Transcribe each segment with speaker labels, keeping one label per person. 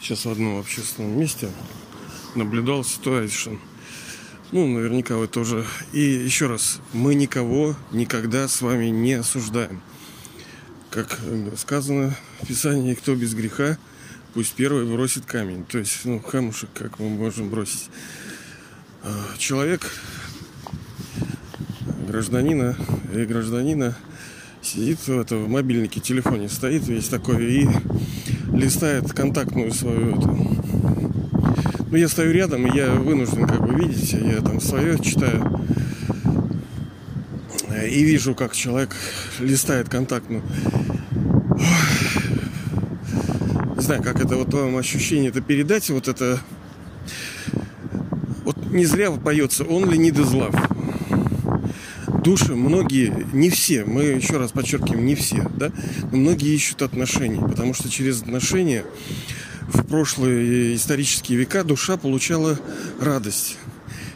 Speaker 1: сейчас в одном общественном месте наблюдал ситуацию. Ну, наверняка вы тоже. И еще раз, мы никого никогда с вами не осуждаем. Как сказано в Писании, кто без греха, пусть первый бросит камень. То есть, ну, камушек, как мы можем бросить. А, человек, гражданина и гражданина сидит в, это, в мобильнике, телефоне стоит весь такой и листает контактную свою эту, ну, я стою рядом, и я вынужден как бы видеть, я там свое читаю. И вижу, как человек листает контактную. Не знаю, как это вот вам ощущение это передать, вот это... Вот не зря поется «Он ли не дезлав». Души многие, не все, мы еще раз подчеркиваем, не все, да, но многие ищут отношений, потому что через отношения в прошлые исторические века душа получала радость.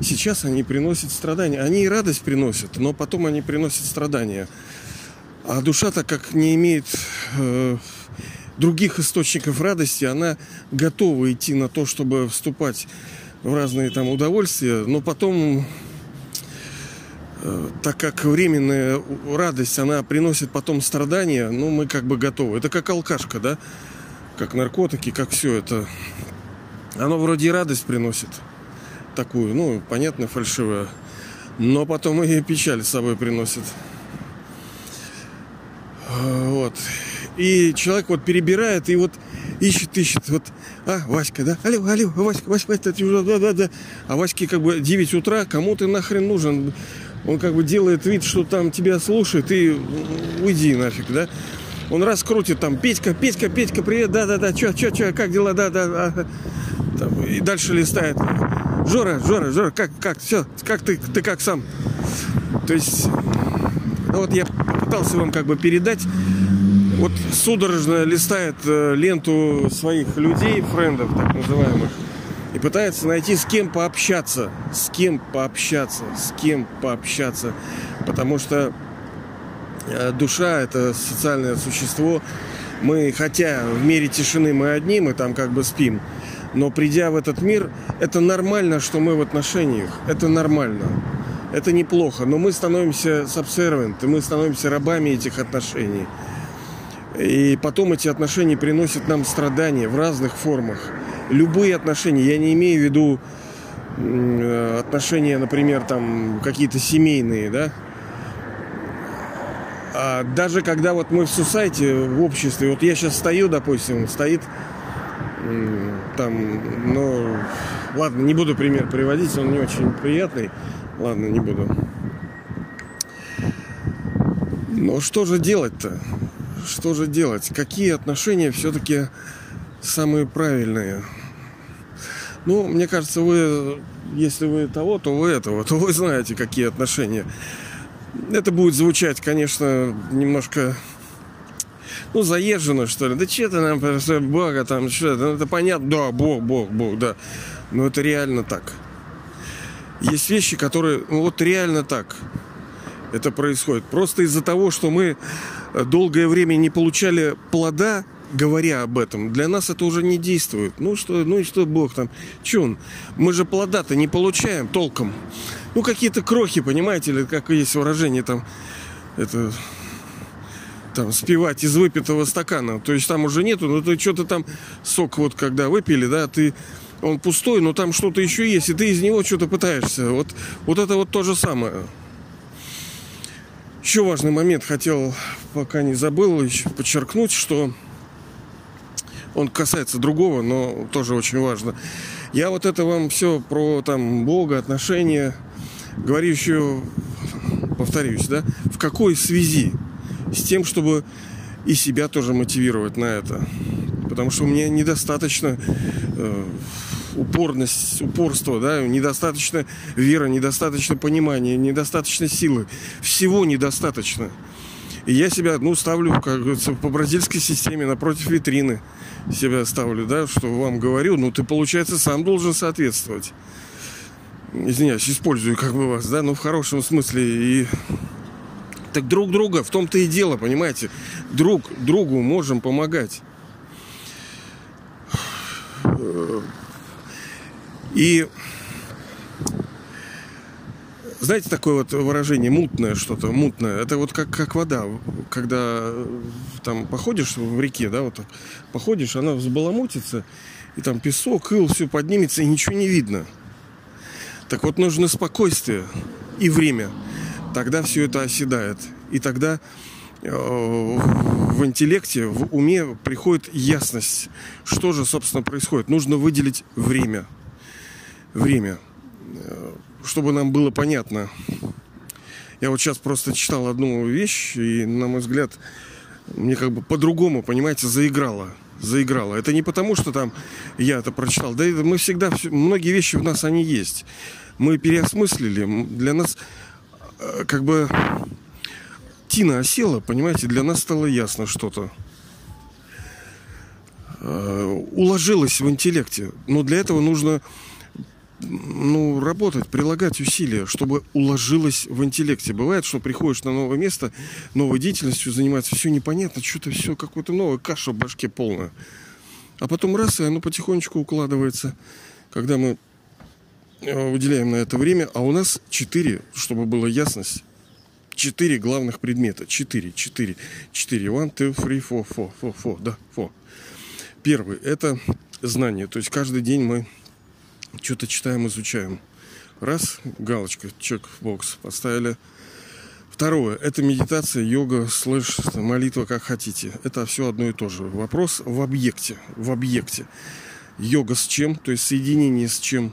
Speaker 1: Сейчас они приносят страдания. Они и радость приносят, но потом они приносят страдания. А душа, так как не имеет э, других источников радости, она готова идти на то, чтобы вступать в разные там удовольствия, но потом, так как временная радость, она приносит потом страдания, ну, мы как бы готовы. Это как алкашка, да? как наркотики, как все это. Оно вроде радость приносит такую, ну, понятно, фальшивая. Но потом и печаль с собой приносит. Вот. И человек вот перебирает и вот ищет, ищет. Вот, а, Васька, да? Алло, алло, Васька, Васька, Васька, да, да, да. А Ваське как бы 9 утра, кому ты нахрен нужен? Он как бы делает вид, что там тебя слушает, и уйди нафиг, да? Он раз крутит там, Петька, Петька, Петька, привет, да-да-да, чё, чё, чё, как дела, да-да, там, и дальше листает. Жора, Жора, Жора, как, как, все, как ты, ты как сам? То есть, ну вот я пытался вам как бы передать, вот судорожно листает э, ленту своих людей, френдов так называемых, и пытается найти с кем пообщаться, с кем пообщаться, с кем пообщаться, потому что Э, душа – это социальное существо. Мы, хотя в мире тишины мы одни, мы там как бы спим, но придя в этот мир, это нормально, что мы в отношениях. Это нормально. Это неплохо. Но мы становимся subservient, мы становимся рабами этих отношений. И потом эти отношения приносят нам страдания в разных формах. Любые отношения. Я не имею в виду э, отношения, например, там какие-то семейные, да, а даже когда вот мы в сусайте, в обществе, вот я сейчас стою, допустим, стоит там, ну, ладно, не буду пример приводить, он не очень приятный. Ладно, не буду. Но что же делать-то? Что же делать? Какие отношения все-таки самые правильные? Ну, мне кажется, вы, если вы того, то вы этого, то вы знаете, какие отношения. Это будет звучать, конечно, немножко ну, заезжено, что ли. Да че ты нам, Бога там, что это, ну, это понятно, да, Бог, Бог, Бог, да. Но это реально так. Есть вещи, которые, ну, вот реально так это происходит. Просто из-за того, что мы долгое время не получали плода, говоря об этом, для нас это уже не действует. Ну что, ну и что Бог там? Че он? Мы же плода-то не получаем толком ну, какие-то крохи, понимаете, или как есть выражение там, это, там, спивать из выпитого стакана. То есть там уже нету, но ты что-то там, сок вот когда выпили, да, ты, он пустой, но там что-то еще есть, и ты из него что-то пытаешься. Вот, вот это вот то же самое. Еще важный момент хотел, пока не забыл, еще подчеркнуть, что он касается другого, но тоже очень важно. Я вот это вам все про там Бога, отношения, говорю еще, повторюсь, да, в какой связи с тем, чтобы и себя тоже мотивировать на это. Потому что у меня недостаточно э, упорность, упорство, да, недостаточно вера, недостаточно понимания, недостаточно силы. Всего недостаточно. И я себя, ну, ставлю, как говорится, по бразильской системе напротив витрины себя ставлю, да, что вам говорю, ну, ты, получается, сам должен соответствовать извиняюсь, использую как бы вас, да, но в хорошем смысле и так друг друга, в том-то и дело, понимаете, друг другу можем помогать. И знаете такое вот выражение мутное что-то, мутное. Это вот как, как вода. Когда э, там походишь в реке, да, вот так, походишь, она взбаламутится, и там песок, ил, все поднимется, и ничего не видно. Так вот, нужно спокойствие и время. Тогда все это оседает. И тогда э, в интеллекте, в уме приходит ясность, что же, собственно, происходит. Нужно выделить время. Время э, чтобы нам было понятно. Я вот сейчас просто читал одну вещь, и, на мой взгляд, мне как бы по-другому, понимаете, заиграло. Заиграло. Это не потому, что там я это прочитал. Да это мы всегда, многие вещи в нас, они есть. Мы переосмыслили. Для нас э, как бы тина осела, понимаете, для нас стало ясно что-то. Э, уложилось в интеллекте. Но для этого нужно ну, работать, прилагать усилия, чтобы уложилось в интеллекте. Бывает, что приходишь на новое место, новой деятельностью заниматься, все непонятно, что-то все какое-то новое, каша в башке полная. А потом раз, и оно потихонечку укладывается, когда мы э, выделяем на это время, а у нас четыре, чтобы была ясность, четыре главных предмета. Четыре, четыре, четыре. One, two, three, four, four, four, four, да, four. Первый – это знание. То есть каждый день мы что-то читаем, изучаем. Раз, галочка, чек-бокс поставили. Второе, это медитация, йога, слэш, молитва, как хотите. Это все одно и то же. Вопрос в объекте, в объекте. Йога с чем, то есть соединение с чем.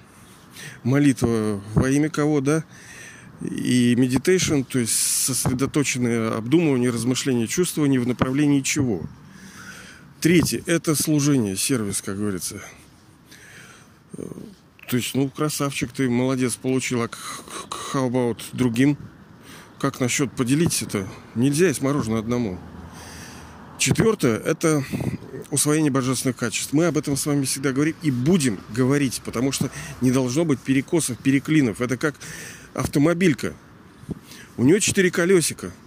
Speaker 1: Молитва во имя кого, да? И meditation, то есть сосредоточенное обдумывание, размышление, чувствование в направлении чего. Третье – это служение, сервис, как говорится. То есть, ну, красавчик, ты молодец, получил. А how about другим? Как насчет поделить это? Нельзя есть мороженое одному. Четвертое – это усвоение божественных качеств. Мы об этом с вами всегда говорим и будем говорить, потому что не должно быть перекосов, переклинов. Это как автомобилька. У нее четыре колесика –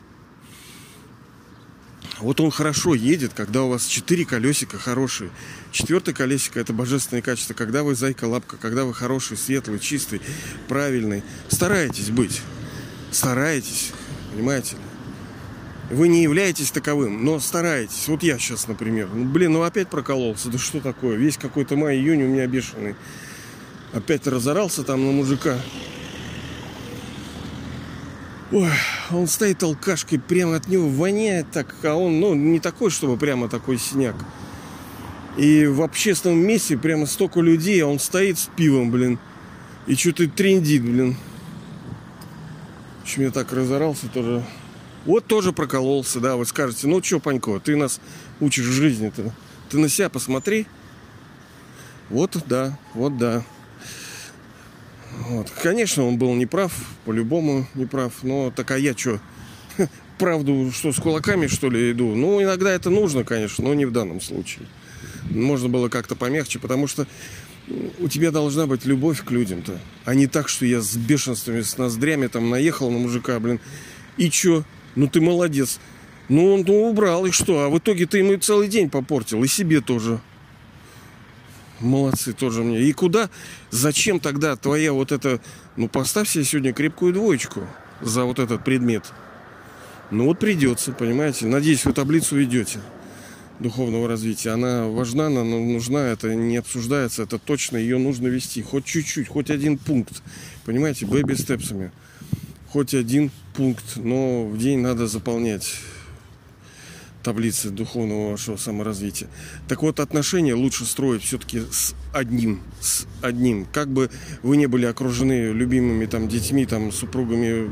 Speaker 1: вот он хорошо едет, когда у вас четыре колесика хорошие. Четвертое колесико – это божественное качество. Когда вы зайка-лапка, когда вы хороший, светлый, чистый, правильный. Старайтесь быть. Старайтесь. Понимаете? Вы не являетесь таковым, но стараетесь. Вот я сейчас, например. Ну, блин, ну опять прокололся. Да что такое? Весь какой-то май-июнь у меня бешеный. Опять разорался там на мужика. Ой, он стоит алкашкой, прямо от него воняет так, а он, ну, не такой, чтобы прямо такой синяк. И в общественном месте прямо столько людей, а он стоит с пивом, блин, и что-то трендит, блин. В я так разорался тоже. Вот тоже прокололся, да, вы скажете, ну что, Панько, ты нас учишь жизни-то. Ты на себя посмотри. Вот, да, вот, да. Вот. Конечно, он был неправ, по-любому неправ, но так а я что, правду, что с кулаками, что ли, иду? Ну, иногда это нужно, конечно, но не в данном случае. Можно было как-то помягче, потому что у тебя должна быть любовь к людям-то, а не так, что я с бешенствами, с ноздрями там наехал на мужика, блин, и чё? Ну ты молодец. Ну он ну, убрал, и что? А в итоге ты ему целый день попортил, и себе тоже. Молодцы тоже мне. И куда? Зачем тогда твоя вот эта... Ну, поставь себе сегодня крепкую двоечку за вот этот предмет. Ну, вот придется, понимаете. Надеюсь, вы таблицу ведете духовного развития. Она важна, она нужна, это не обсуждается, это точно, ее нужно вести. Хоть чуть-чуть, хоть один пункт. Понимаете, бэби-степсами. Хоть один пункт, но в день надо заполнять таблицы духовного вашего саморазвития. Так вот, отношения лучше строить все-таки с одним, с одним. Как бы вы не были окружены любимыми там детьми, там супругами,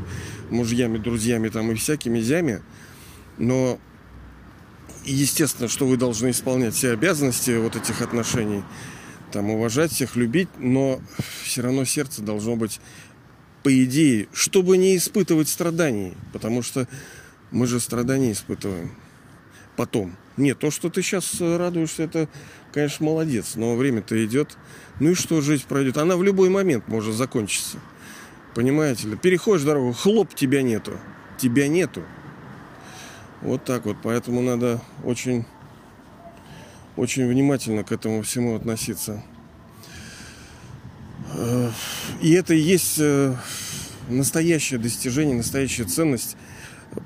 Speaker 1: мужьями, друзьями там и всякими зями, но естественно, что вы должны исполнять все обязанности вот этих отношений, там уважать всех, любить, но все равно сердце должно быть по идее, чтобы не испытывать страданий, потому что мы же страдания испытываем потом. Нет, то, что ты сейчас радуешься, это, конечно, молодец, но время-то идет. Ну и что, жизнь пройдет? Она в любой момент может закончиться. Понимаете ли? Переходишь дорогу, хлоп, тебя нету. Тебя нету. Вот так вот. Поэтому надо очень, очень внимательно к этому всему относиться. Э, и это и есть э, настоящее достижение, настоящая ценность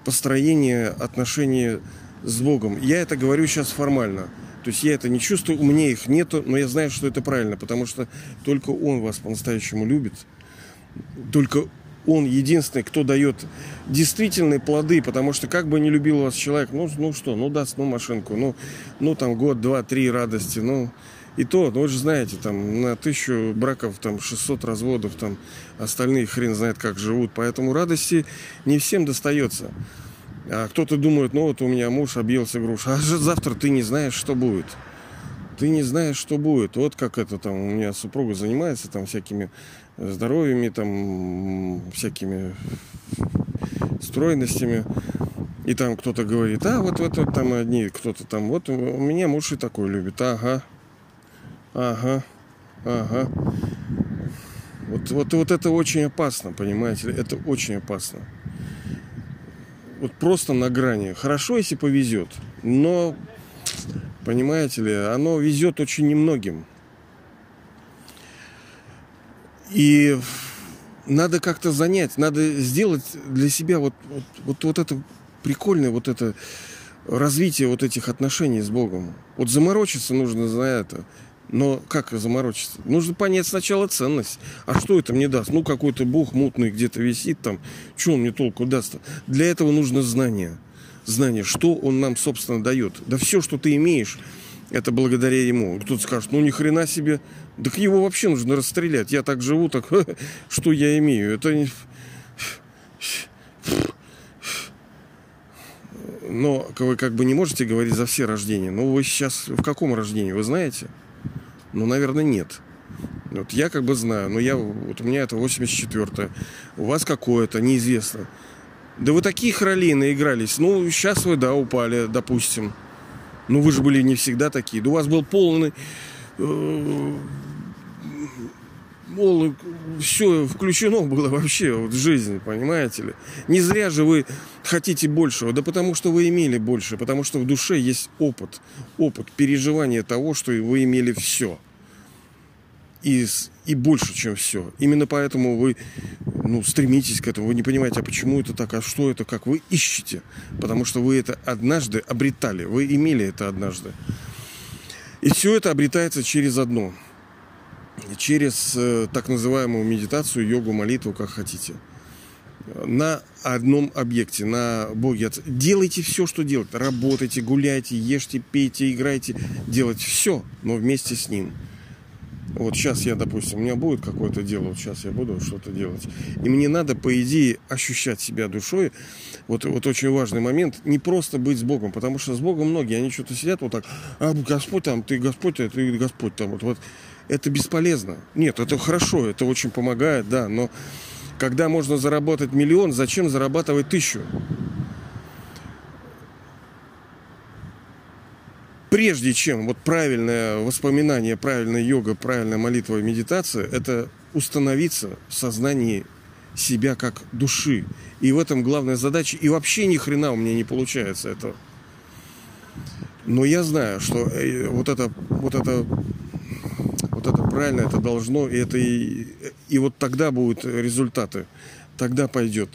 Speaker 1: построения отношений с Богом. Я это говорю сейчас формально. То есть я это не чувствую, у меня их нету, но я знаю, что это правильно, потому что только Он вас по-настоящему любит. Только Он единственный, кто дает действительные плоды, потому что как бы не любил вас человек, ну, ну что, ну даст, ну машинку, ну, ну там год, два, три радости, ну и то, ну вы же знаете, там на тысячу браков там 600 разводов, там остальные хрен знает как живут, поэтому радости не всем достается. А кто-то думает, ну вот у меня муж объелся груш, а завтра ты не знаешь, что будет. Ты не знаешь, что будет. Вот как это там, у меня супруга занимается там всякими здоровьями, там всякими стройностями. И там кто-то говорит, а вот это там одни, кто-то там, вот у меня муж и такой любит. Ага, ага, ага. Вот, вот, вот это очень опасно, понимаете? Это очень опасно вот просто на грани. Хорошо, если повезет, но, понимаете ли, оно везет очень немногим. И надо как-то занять, надо сделать для себя вот, вот, вот, вот это прикольное, вот это развитие вот этих отношений с Богом. Вот заморочиться нужно за это. Но как заморочиться? Нужно понять сначала ценность. А что это мне даст? Ну, какой-то бог мутный где-то висит там. Что он мне толку даст? Для этого нужно знание. Знание, что он нам, собственно, дает. Да все, что ты имеешь, это благодаря ему. Кто-то скажет, ну ни хрена себе. Так его вообще нужно расстрелять. Я так живу, так что я имею? Это не... Но вы как бы не можете говорить за все рождения. Но вы сейчас в каком рождении, вы знаете? Ну, наверное, нет. Вот я как бы знаю, но я, вот у меня это 84-е. У вас какое-то, неизвестно. Да вы таких ролей наигрались. Ну, сейчас вы, да, упали, допустим. Ну, вы же были не всегда такие. Да у вас был полный... Э, мол, все включено было вообще вот в жизнь, понимаете ли. Не зря же вы хотите большего, да потому что вы имели больше, потому что в душе есть опыт, опыт переживания того, что вы имели все. И, и больше, чем все. Именно поэтому вы ну, стремитесь к этому. Вы не понимаете, а почему это так, а что это, как вы ищете. Потому что вы это однажды обретали, вы имели это однажды. И все это обретается через одно – через э, так называемую медитацию, йогу, молитву, как хотите. На одном объекте, на Боге. Делайте все, что делать. Работайте, гуляйте, ешьте, пейте, играйте. Делать все, но вместе с Ним. Вот сейчас я, допустим, у меня будет какое-то дело, вот сейчас я буду что-то делать. И мне надо, по идее, ощущать себя душой. Вот, вот очень важный момент. Не просто быть с Богом, потому что с Богом многие, они что-то сидят вот так, а Господь там, ты Господь, а ты Господь там. Вот, вот это бесполезно. Нет, это хорошо, это очень помогает, да, но когда можно заработать миллион, зачем зарабатывать тысячу? Прежде чем вот правильное воспоминание, правильная йога, правильная молитва и медитация, это установиться в сознании себя как души. И в этом главная задача. И вообще ни хрена у меня не получается этого. Но я знаю, что э, вот это, вот это вот это правильно, это должно, и это и, и вот тогда будут результаты. Тогда пойдет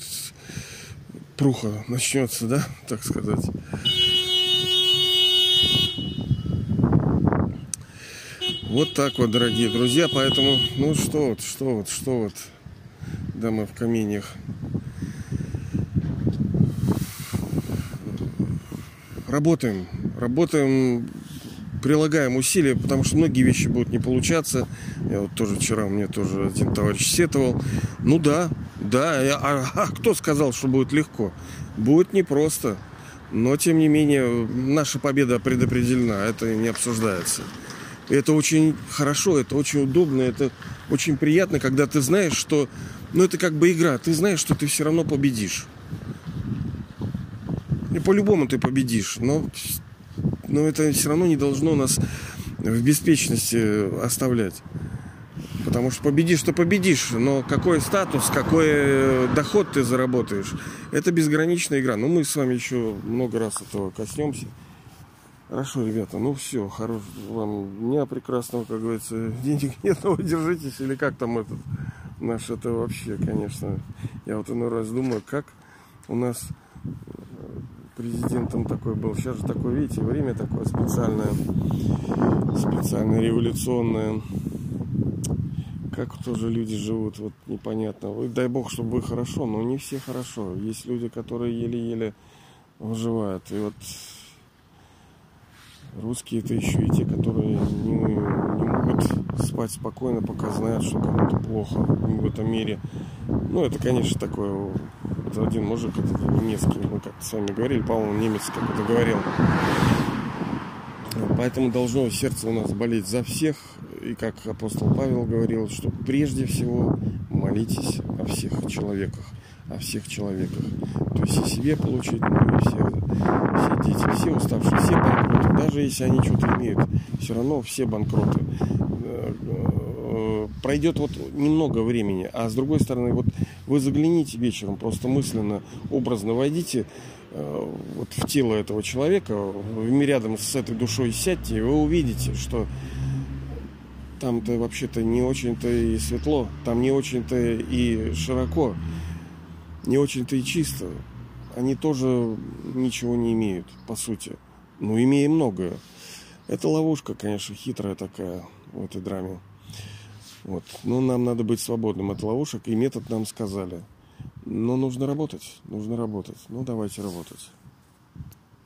Speaker 1: пруха начнется, да, так сказать. Вот так вот, дорогие друзья. Поэтому, ну что вот, что вот, что вот, да мы в каменьях. Работаем, работаем прилагаем усилия, потому что многие вещи будут не получаться. Я вот тоже вчера мне тоже один товарищ сетовал. Ну да, да, а, а кто сказал, что будет легко? Будет непросто. Но, тем не менее, наша победа предопределена, это не обсуждается. это очень хорошо, это очень удобно, это очень приятно, когда ты знаешь, что... Ну, это как бы игра, ты знаешь, что ты все равно победишь. И по-любому ты победишь, но но это все равно не должно нас в беспечности оставлять. Потому что победишь, то победишь, но какой статус, какой э, доход ты заработаешь, это безграничная игра. Но мы с вами еще много раз этого коснемся. Хорошо, ребята, ну все, хорош вам дня прекрасного, как говорится. Денег нет, но вы держитесь, или как там этот наш, это вообще, конечно. Я вот иной раз думаю, как у нас президентом такой был. Сейчас же такое, видите, время такое специальное, специальное, революционное. Как тоже люди живут, вот непонятно. Дай бог, чтобы хорошо, но не все хорошо. Есть люди, которые еле-еле выживают. И вот Русские это еще и те, которые не, не могут спать спокойно, пока знают, что кому-то плохо в этом мире. Ну, это, конечно, такое... Это один мужик, это немецкий, мы как-то с вами говорили, по-моему, немец как-то говорил. Поэтому должно сердце у нас болеть за всех. И как апостол Павел говорил, что прежде всего молитесь о всех человеках о всех человеках. То есть и себе получить, ну и все, все дети, все уставшие, все банкроты. Даже если они что-то имеют, все равно все банкроты. Э, э, пройдет вот немного времени, а с другой стороны, вот вы загляните вечером, просто мысленно, образно войдите э, вот в тело этого человека, рядом с этой душой сядьте, и вы увидите, что там-то вообще-то не очень-то и светло, там не очень-то и широко не очень-то и чисто. Они тоже ничего не имеют, по сути. Но имея многое. Это ловушка, конечно, хитрая такая в этой драме. Вот. Но нам надо быть свободным от ловушек, и метод нам сказали. Но нужно работать, нужно работать. Ну, давайте работать.